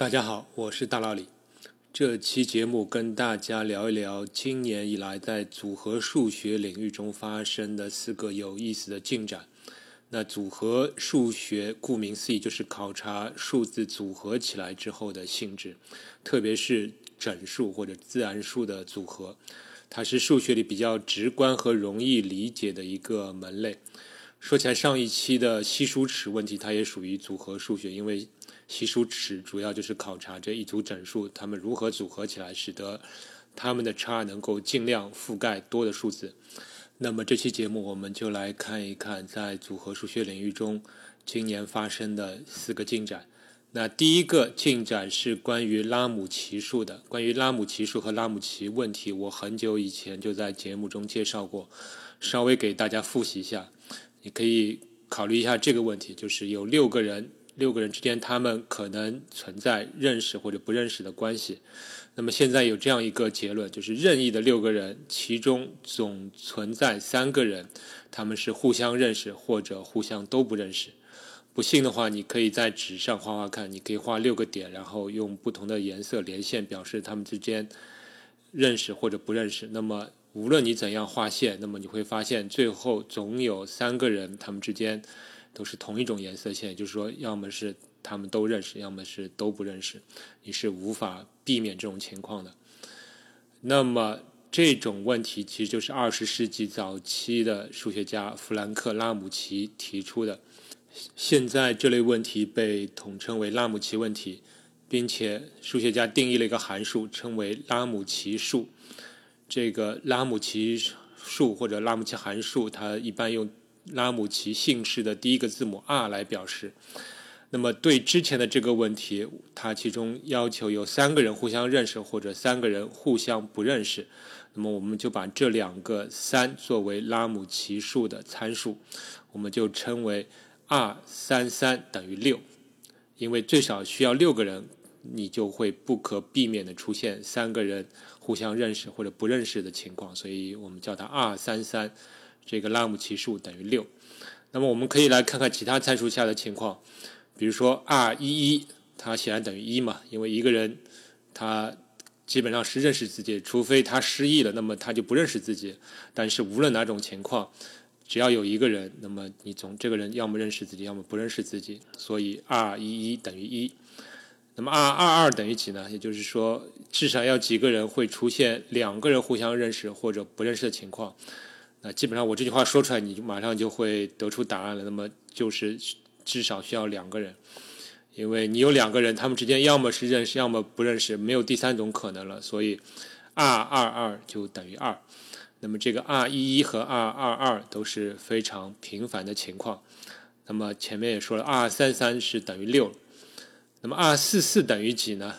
大家好，我是大老李。这期节目跟大家聊一聊今年以来在组合数学领域中发生的四个有意思的进展。那组合数学顾名思义就是考察数字组合起来之后的性质，特别是整数或者自然数的组合，它是数学里比较直观和容易理解的一个门类。说起来，上一期的稀疏尺问题，它也属于组合数学，因为稀疏尺主要就是考察这一组整数，它们如何组合起来，使得它们的差能够尽量覆盖多的数字。那么这期节目，我们就来看一看在组合数学领域中今年发生的四个进展。那第一个进展是关于拉姆奇数的。关于拉姆奇数和拉姆齐问题，我很久以前就在节目中介绍过，稍微给大家复习一下。你可以考虑一下这个问题，就是有六个人，六个人之间他们可能存在认识或者不认识的关系。那么现在有这样一个结论，就是任意的六个人，其中总存在三个人，他们是互相认识或者互相都不认识。不信的话，你可以在纸上画画看，你可以画六个点，然后用不同的颜色连线表示他们之间认识或者不认识。那么无论你怎样画线，那么你会发现最后总有三个人，他们之间都是同一种颜色线，就是说，要么是他们都认识，要么是都不认识，你是无法避免这种情况的。那么这种问题其实就是二十世纪早期的数学家弗兰克·拉姆齐提出的。现在这类问题被统称为拉姆齐问题，并且数学家定义了一个函数，称为拉姆齐数。这个拉姆齐数或者拉姆齐函数，它一般用拉姆齐姓氏的第一个字母 r 来表示。那么对之前的这个问题，它其中要求有三个人互相认识或者三个人互相不认识。那么我们就把这两个三作为拉姆齐数的参数，我们就称为二三三等于六，因为最少需要六个人。你就会不可避免的出现三个人互相认识或者不认识的情况，所以我们叫它二三三，这个拉姆奇数等于六。那么我们可以来看看其他参数下的情况，比如说 r 一一，它显然等于一嘛，因为一个人他基本上是认识自己，除非他失忆了，那么他就不认识自己。但是无论哪种情况，只要有一个人，那么你总这个人要么认识自己，要么不认识自己，所以 r 一一等于一。那么二二二等于几呢？也就是说，至少要几个人会出现两个人互相认识或者不认识的情况。那基本上我这句话说出来，你就马上就会得出答案了。那么就是至少需要两个人，因为你有两个人，他们之间要么是认识，要么不认识，没有第三种可能了。所以二二二就等于二。那么这个二一一和二二二都是非常频繁的情况。那么前面也说了，二三三是等于六。那么二四四等于几呢？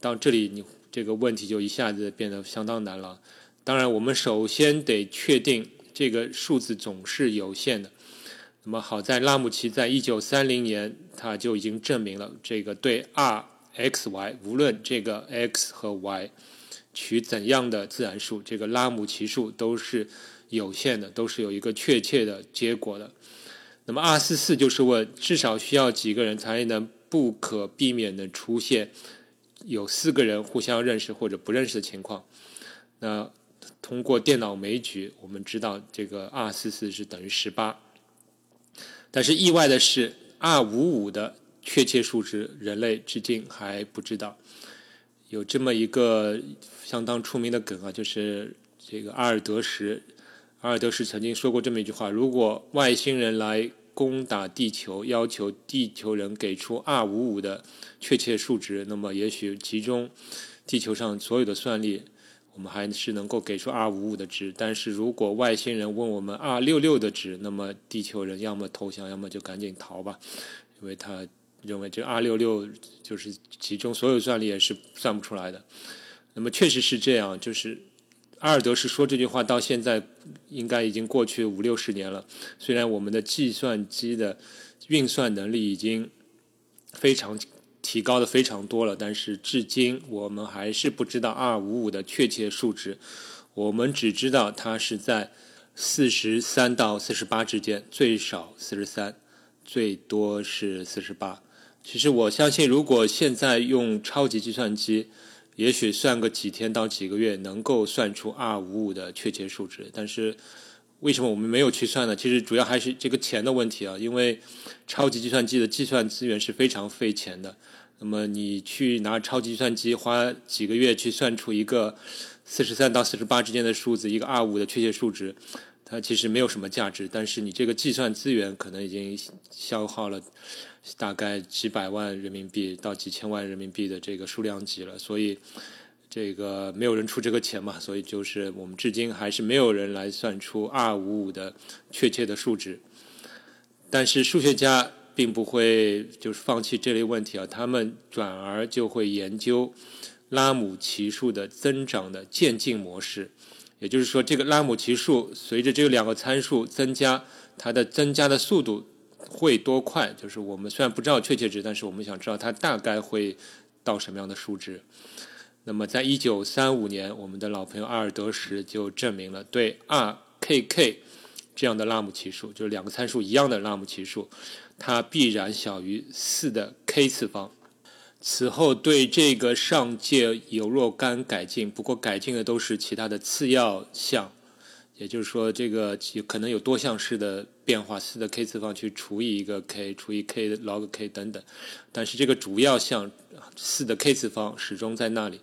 到这里，你这个问题就一下子变得相当难了。当然，我们首先得确定这个数字总是有限的。那么好在拉姆齐在一九三零年他就已经证明了，这个对 r x y 无论这个 x 和 y 取怎样的自然数，这个拉姆齐数都是有限的，都是有一个确切的结果的。那么二四四就是问，至少需要几个人才能？不可避免的出现有四个人互相认识或者不认识的情况。那通过电脑枚举，我们知道这个二四四是等于十八。但是意外的是，二五五的确切数值，人类至今还不知道。有这么一个相当出名的梗啊，就是这个阿尔德什，阿尔德什曾经说过这么一句话：如果外星人来。攻打地球，要求地球人给出二五五的确切数值，那么也许其中地球上所有的算力，我们还是能够给出 r 五五的值。但是如果外星人问我们 r 六六的值，那么地球人要么投降，要么就赶紧逃吧，因为他认为这 r 六六就是其中所有算力也是算不出来的。那么确实是这样，就是。阿尔德是说这句话到现在应该已经过去五六十年了。虽然我们的计算机的运算能力已经非常提高的非常多了，但是至今我们还是不知道二五五的确切数值。我们只知道它是在四十三到四十八之间，最少四十三，最多是四十八。其实我相信，如果现在用超级计算机，也许算个几天到几个月，能够算出 R 五五的确切数值。但是为什么我们没有去算呢？其实主要还是这个钱的问题啊，因为超级计算机的计算资源是非常费钱的。那么你去拿超级计算机花几个月去算出一个四十三到四十八之间的数字，一个二五的确切数值，它其实没有什么价值。但是你这个计算资源可能已经消耗了。大概几百万人民币到几千万人民币的这个数量级了，所以这个没有人出这个钱嘛，所以就是我们至今还是没有人来算出 R 五五的确切的数值。但是数学家并不会就是放弃这类问题啊，他们转而就会研究拉姆齐数的增长的渐进模式，也就是说，这个拉姆齐数随着这两个参数增加，它的增加的速度。会多快？就是我们虽然不知道确切值，但是我们想知道它大概会到什么样的数值。那么，在一九三五年，我们的老朋友阿尔德什就证明了，对 r k k 这样的拉姆齐数，就是两个参数一样的拉姆齐数，它必然小于四的 k 次方。此后，对这个上界有若干改进，不过改进的都是其他的次要项。也就是说，这个可能有多项式的变化，四的 k 次方去除以一个 k，除以 k 的 log k 等等。但是这个主要项四的 k 次方始终在那里。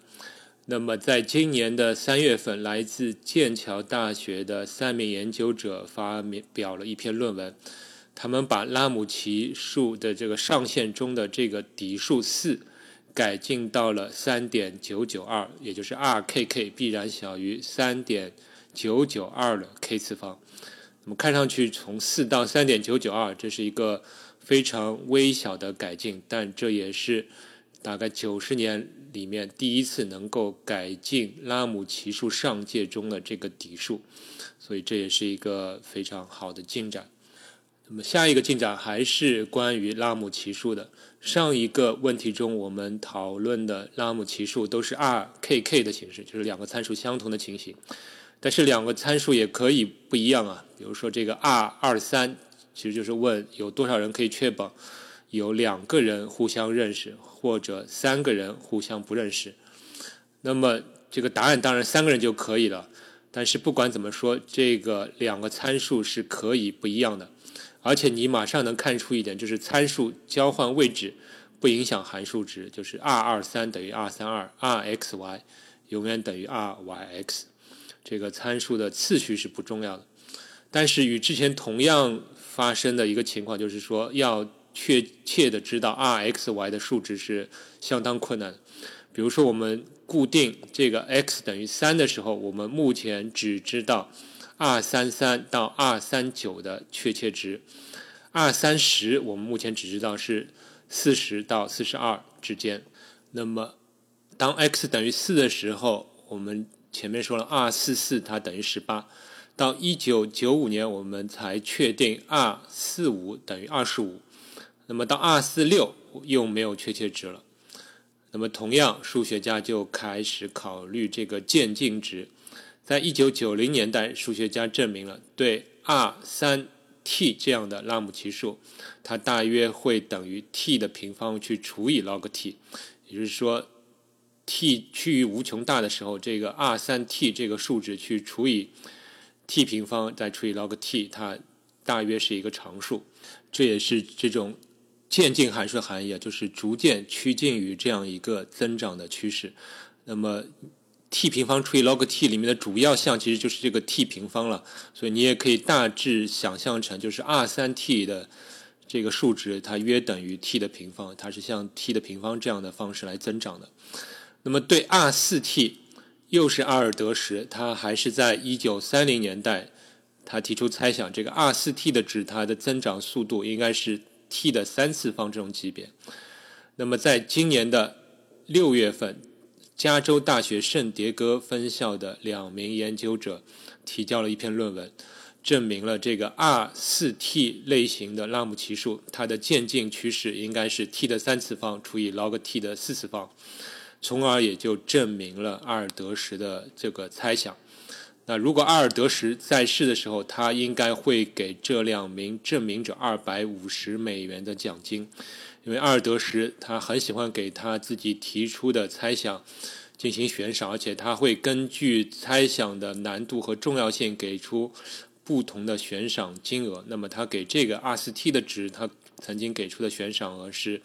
那么在今年的三月份，来自剑桥大学的三名研究者发表了一篇论文，他们把拉姆齐数的这个上限中的这个底数四改进到了三点九九二，也就是 r k k 必然小于三点。九九二的 k 次方，那么看上去从四到三点九九二，这是一个非常微小的改进，但这也是大概九十年里面第一次能够改进拉姆奇数上界中的这个底数，所以这也是一个非常好的进展。那么下一个进展还是关于拉姆奇数的。上一个问题中我们讨论的拉姆奇数都是 r k k 的形式，就是两个参数相同的情形。但是两个参数也可以不一样啊，比如说这个 r 二三，其实就是问有多少人可以确保有两个人互相认识，或者三个人互相不认识。那么这个答案当然三个人就可以了。但是不管怎么说，这个两个参数是可以不一样的。而且你马上能看出一点，就是参数交换位置不影响函数值，就是 r 二三等于 r 三二，r x y 永远等于 r y x。这个参数的次序是不重要的，但是与之前同样发生的一个情况，就是说要确切的知道 r x y 的数值是相当困难。比如说，我们固定这个 x 等于三的时候，我们目前只知道 r 三三到 r 三九的确切值，r 三十我们目前只知道是四十到四十二之间。那么，当 x 等于四的时候，我们前面说了，r 四四它等于十八，到一九九五年我们才确定 r 四五等于二十五，那么到二四六又没有确切值了。那么同样，数学家就开始考虑这个渐进值。在一九九零年代，数学家证明了对 r 三 t 这样的拉姆齐数，它大约会等于 t 的平方去除以 log t，也就是说。t 趋于无穷大的时候，这个 r 三 t 这个数值去除以 t 平方再除以 log t，它大约是一个常数。这也是这种渐进函数的含义啊，就是逐渐趋近于这样一个增长的趋势。那么 t 平方除以 log t 里面的主要项其实就是这个 t 平方了，所以你也可以大致想象成就是 r 三 t 的这个数值，它约等于 t 的平方，它是像 t 的平方这样的方式来增长的。那么对 r 四 t 又是阿尔德什，他还是在一九三零年代，他提出猜想，这个 r 四 t 的值它的增长速度应该是 t 的三次方这种级别。那么在今年的六月份，加州大学圣迭戈分校的两名研究者提交了一篇论文，证明了这个 r 四 t 类型的拉姆齐数，它的渐进趋势应该是 t 的三次方除以 log t 的四次方。从而也就证明了阿尔德什的这个猜想。那如果阿尔德什在世的时候，他应该会给这两名证明者二百五十美元的奖金，因为阿尔德什他很喜欢给他自己提出的猜想进行悬赏，而且他会根据猜想的难度和重要性给出不同的悬赏金额。那么他给这个阿斯 T 的值，他曾经给出的悬赏额是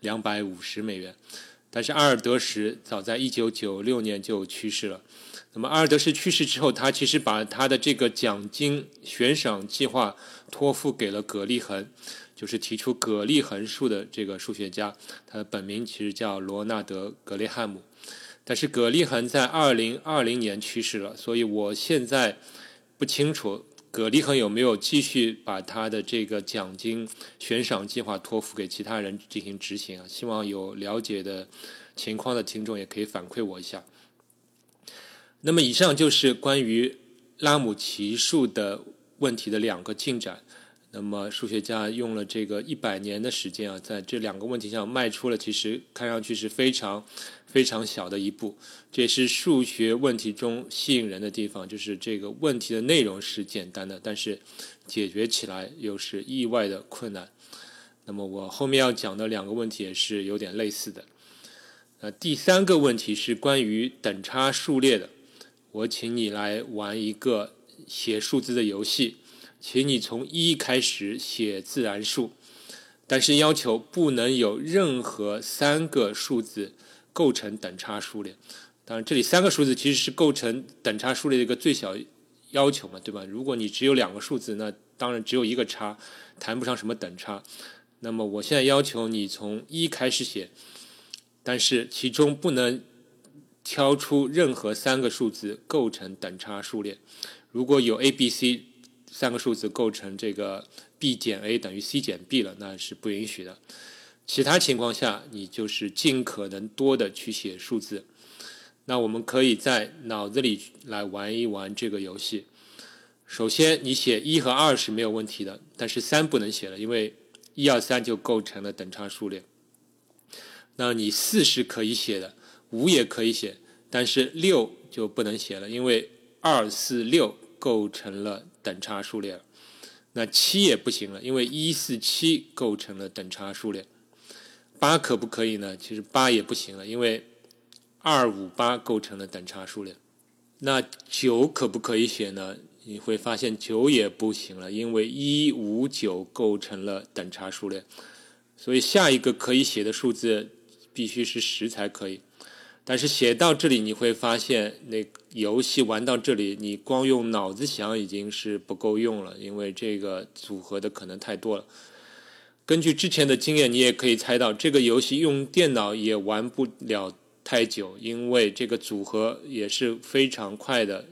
两百五十美元。但是阿尔德什早在一九九六年就去世了。那么阿尔德什去世之后，他其实把他的这个奖金悬赏计划托付给了葛利恒，就是提出葛利恒数的这个数学家。他的本名其实叫罗纳德·格雷汉姆。但是葛利恒在二零二零年去世了，所以我现在不清楚葛利恒有没有继续把他的这个奖金悬赏计划托付给其他人进行执行啊。希望有了解的情况的听众也可以反馈我一下。那么，以上就是关于拉姆奇数的问题的两个进展。那么，数学家用了这个一百年的时间啊，在这两个问题上迈出了其实看上去是非常非常小的一步。这也是数学问题中吸引人的地方，就是这个问题的内容是简单的，但是解决起来又是意外的困难。那么，我后面要讲的两个问题也是有点类似的。呃，第三个问题是关于等差数列的。我请你来玩一个写数字的游戏，请你从一开始写自然数，但是要求不能有任何三个数字构成等差数列。当然，这里三个数字其实是构成等差数列的一个最小要求嘛，对吧？如果你只有两个数字，那当然只有一个差，谈不上什么等差。那么我现在要求你从一开始写，但是其中不能。挑出任何三个数字构成等差数列，如果有 a、b、c 三个数字构成这个 b 减 a 等于 c 减 b 了，那是不允许的。其他情况下，你就是尽可能多的去写数字。那我们可以在脑子里来玩一玩这个游戏。首先，你写一和二是没有问题的，但是三不能写了，因为一二三就构成了等差数列。那你四是可以写的。五也可以写，但是六就不能写了，因为二四六构成了等差数列。那七也不行了，因为一四七构成了等差数列。八可不可以呢？其实八也不行了，因为二五八构成了等差数列。那九可不可以写呢？你会发现九也不行了，因为一五九构成了等差数列。所以下一个可以写的数字必须是十才可以。但是写到这里，你会发现，那游戏玩到这里，你光用脑子想已经是不够用了，因为这个组合的可能太多了。根据之前的经验，你也可以猜到，这个游戏用电脑也玩不了太久，因为这个组合也是非常快的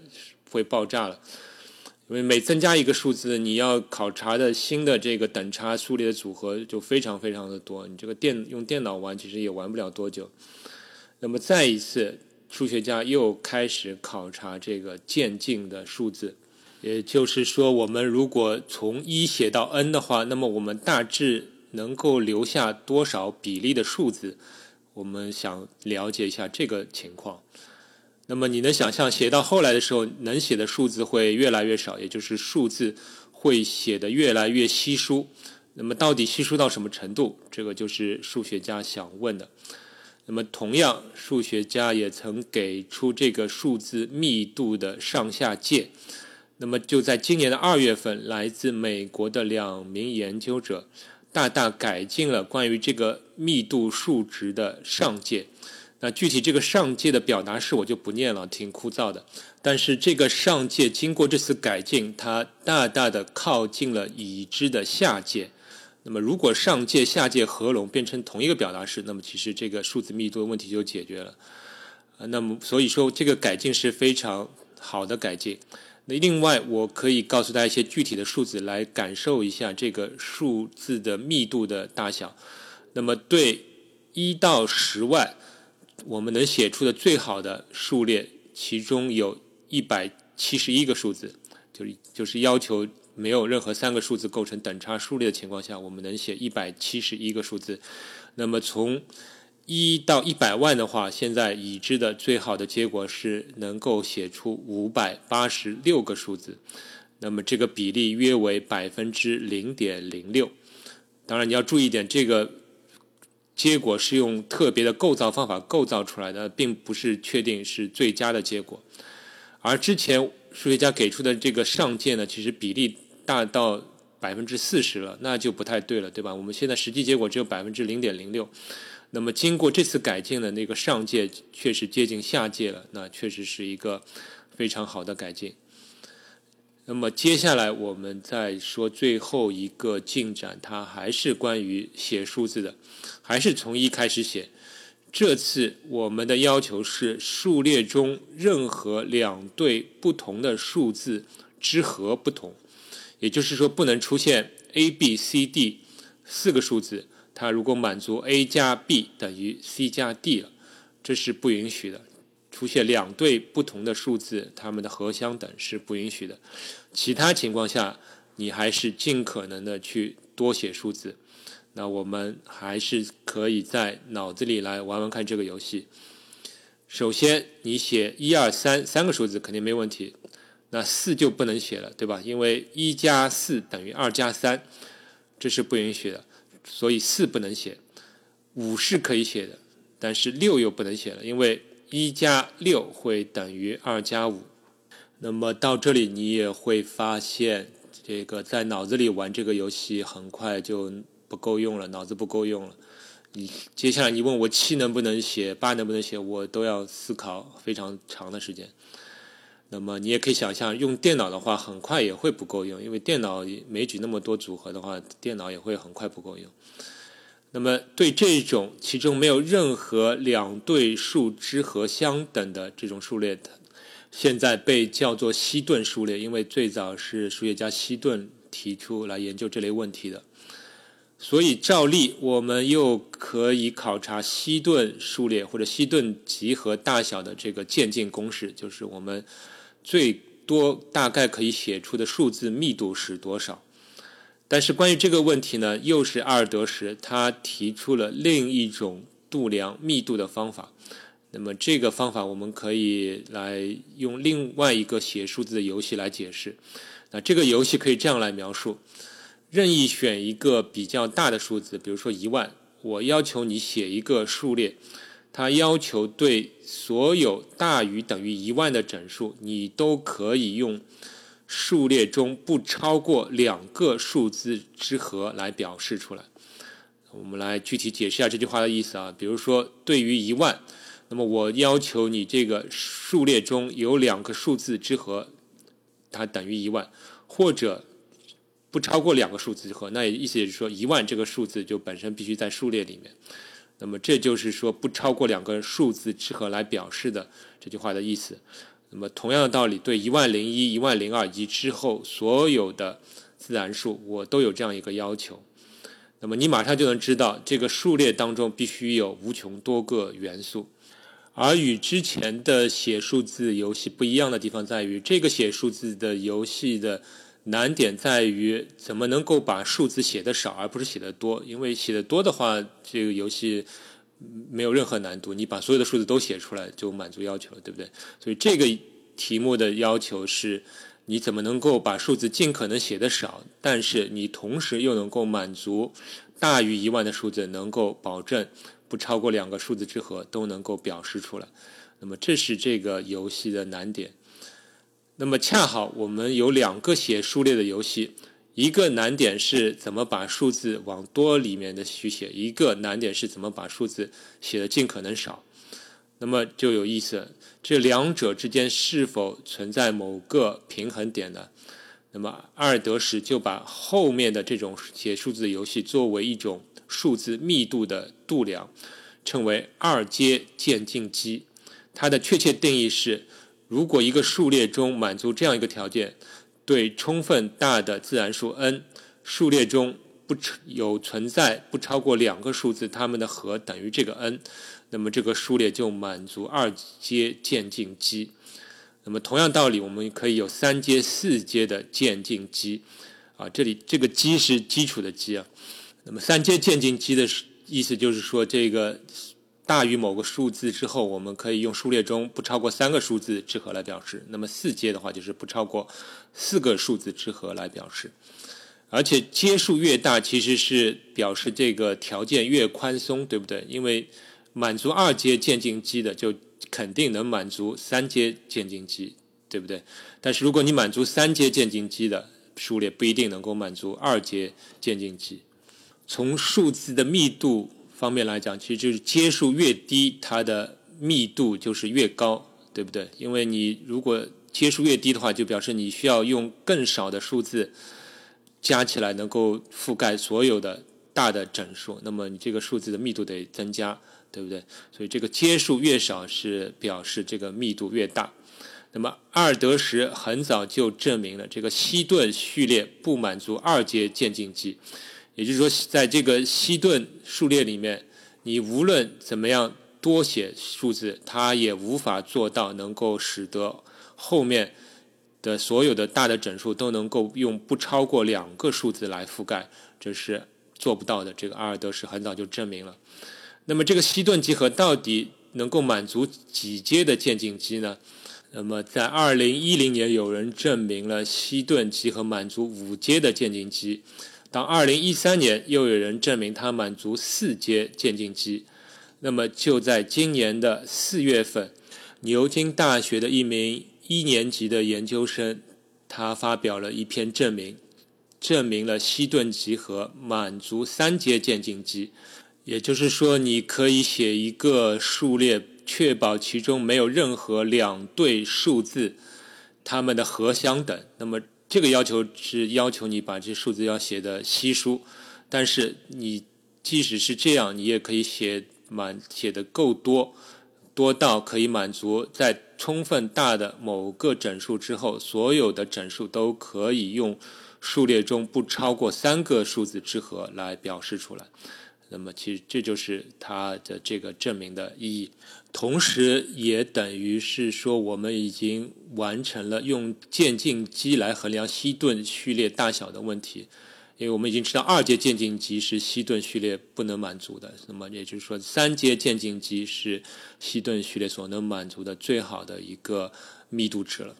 会爆炸了。因为每增加一个数字，你要考察的新的这个等差数列的组合就非常非常的多，你这个电用电脑玩其实也玩不了多久。那么再一次，数学家又开始考察这个渐进的数字，也就是说，我们如果从一写到 n 的话，那么我们大致能够留下多少比例的数字？我们想了解一下这个情况。那么你能想象写到后来的时候，能写的数字会越来越少，也就是数字会写的越来越稀疏。那么到底稀疏到什么程度？这个就是数学家想问的。那么，同样，数学家也曾给出这个数字密度的上下界。那么，就在今年的二月份，来自美国的两名研究者大大改进了关于这个密度数值的上界。那具体这个上界的表达式我就不念了，挺枯燥的。但是这个上界经过这次改进，它大大的靠近了已知的下界。那么，如果上界下界合拢变成同一个表达式，那么其实这个数字密度的问题就解决了。那么，所以说这个改进是非常好的改进。那另外，我可以告诉大家一些具体的数字，来感受一下这个数字的密度的大小。那么，对一到十万，我们能写出的最好的数列，其中有一百七十一个数字，就是就是要求。没有任何三个数字构成等差数列的情况下，我们能写一百七十一个数字。那么从一到一百万的话，现在已知的最好的结果是能够写出五百八十六个数字。那么这个比例约为百分之零点零六。当然你要注意一点，这个结果是用特别的构造方法构造出来的，并不是确定是最佳的结果。而之前数学家给出的这个上界呢，其实比例大到百分之四十了，那就不太对了，对吧？我们现在实际结果只有百分之零点零六。那么经过这次改进的那个上界确实接近下界了，那确实是一个非常好的改进。那么接下来我们再说最后一个进展，它还是关于写数字的，还是从一开始写。这次我们的要求是数列中任何两对不同的数字之和不同，也就是说不能出现 a、b、c、d 四个数字。它如果满足 a 加 b 等于 c 加 d 了，这是不允许的。出现两对不同的数字，它们的和相等是不允许的。其他情况下，你还是尽可能的去多写数字。那我们还是可以在脑子里来玩玩看这个游戏。首先，你写一二三三个数字肯定没问题，那四就不能写了，对吧？因为一加四等于二加三，这是不允许的。所以四不能写，五是可以写的，但是六又不能写了，因为一加六会等于二加五。那么到这里你也会发现，这个在脑子里玩这个游戏很快就不够用了，脑子不够用了。你接下来你问我七能不能写，八能不能写，我都要思考非常长的时间。那么你也可以想象，用电脑的话，很快也会不够用，因为电脑枚举那么多组合的话，电脑也会很快不够用。那么对这种其中没有任何两对数之和相等的这种数列，现在被叫做希顿数列，因为最早是数学家希顿提出来研究这类问题的。所以照例，我们又可以考察希顿数列或者希顿集合大小的这个渐进公式，就是我们。最多大概可以写出的数字密度是多少？但是关于这个问题呢，又是阿尔德什他提出了另一种度量密度的方法。那么这个方法我们可以来用另外一个写数字的游戏来解释。那这个游戏可以这样来描述：任意选一个比较大的数字，比如说一万，我要求你写一个数列。它要求对所有大于等于一万的整数，你都可以用数列中不超过两个数字之和来表示出来。我们来具体解释一下这句话的意思啊。比如说，对于一万，那么我要求你这个数列中有两个数字之和，它等于一万，或者不超过两个数字之和。那也意思也是说，一万这个数字就本身必须在数列里面。那么这就是说不超过两个数字之和来表示的这句话的意思。那么同样的道理，对一万零一、一万零二以及之后所有的自然数，我都有这样一个要求。那么你马上就能知道，这个数列当中必须有无穷多个元素。而与之前的写数字游戏不一样的地方在于，这个写数字的游戏的。难点在于怎么能够把数字写的少，而不是写的多。因为写的多的话，这个游戏没有任何难度，你把所有的数字都写出来就满足要求了，对不对？所以这个题目的要求是，你怎么能够把数字尽可能写的少，但是你同时又能够满足大于一万的数字，能够保证不超过两个数字之和都能够表示出来。那么这是这个游戏的难点。那么恰好我们有两个写数列的游戏，一个难点是怎么把数字往多里面的去写，一个难点是怎么把数字写的尽可能少。那么就有意思，这两者之间是否存在某个平衡点呢？那么阿尔德什就把后面的这种写数字的游戏作为一种数字密度的度量，称为二阶渐进机。它的确切定义是。如果一个数列中满足这样一个条件，对充分大的自然数 n，数列中不有存在不超过两个数字，它们的和等于这个 n，那么这个数列就满足二阶渐进积。那么同样道理，我们可以有三阶、四阶的渐进积。啊，这里这个积是基础的积啊。那么三阶渐进积的意思就是说这个。大于某个数字之后，我们可以用数列中不超过三个数字之和来表示。那么四阶的话，就是不超过四个数字之和来表示。而且阶数越大，其实是表示这个条件越宽松，对不对？因为满足二阶渐进机的，就肯定能满足三阶渐进机，对不对？但是如果你满足三阶渐进机的数列，不一定能够满足二阶渐进机。从数字的密度方面来讲，其实就是阶数越低，它的密度就是越高，对不对？因为你如果阶数越低的话，就表示你需要用更少的数字。加起来能够覆盖所有的大的整数，那么你这个数字的密度得增加，对不对？所以这个阶数越少是表示这个密度越大。那么阿尔德什很早就证明了这个希顿序列不满足二阶渐进级，也就是说，在这个西顿数列里面，你无论怎么样多写数字，它也无法做到能够使得后面。的所有的大的整数都能够用不超过两个数字来覆盖，这是做不到的。这个阿尔德是很早就证明了。那么这个西顿集合到底能够满足几阶的渐进机呢？那么在二零一零年有人证明了西顿集合满足五阶的渐进机，到二零一三年又有人证明它满足四阶渐进机。那么就在今年的四月份，牛津大学的一名。一年级的研究生，他发表了一篇证明，证明了希顿集合满足三阶渐进机，也就是说，你可以写一个数列，确保其中没有任何两对数字，它们的和相等。那么，这个要求是要求你把这数字要写的稀疏，但是你即使是这样，你也可以写满写的够多。多到可以满足在充分大的某个整数之后，所有的整数都可以用数列中不超过三个数字之和来表示出来。那么，其实这就是它的这个证明的意义，同时也等于是说，我们已经完成了用渐进机来衡量希顿序列大小的问题。因为我们已经知道二阶渐进机是希顿序列不能满足的，那么也就是说三阶渐进机是希顿序列所能满足的最好的一个密度值了。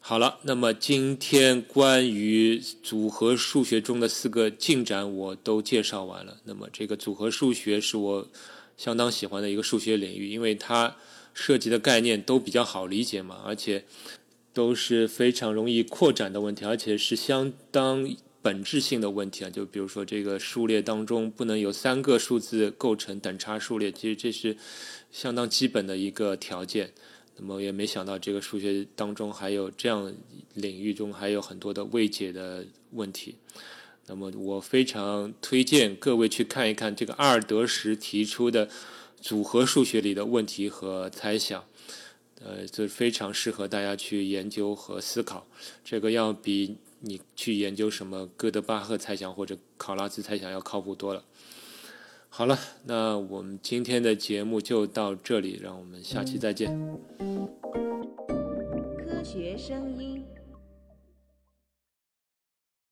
好了，那么今天关于组合数学中的四个进展我都介绍完了。那么这个组合数学是我相当喜欢的一个数学领域，因为它涉及的概念都比较好理解嘛，而且都是非常容易扩展的问题，而且是相当。本质性的问题啊，就比如说这个数列当中不能有三个数字构成等差数列，其实这是相当基本的一个条件。那么也没想到这个数学当中还有这样领域中还有很多的未解的问题。那么我非常推荐各位去看一看这个阿尔德什提出的组合数学里的问题和猜想，呃，这非常适合大家去研究和思考。这个要比。你去研究什么哥德巴赫猜想或者考拉兹猜想要靠谱多了。好了，那我们今天的节目就到这里，让我们下期再见。科学声音。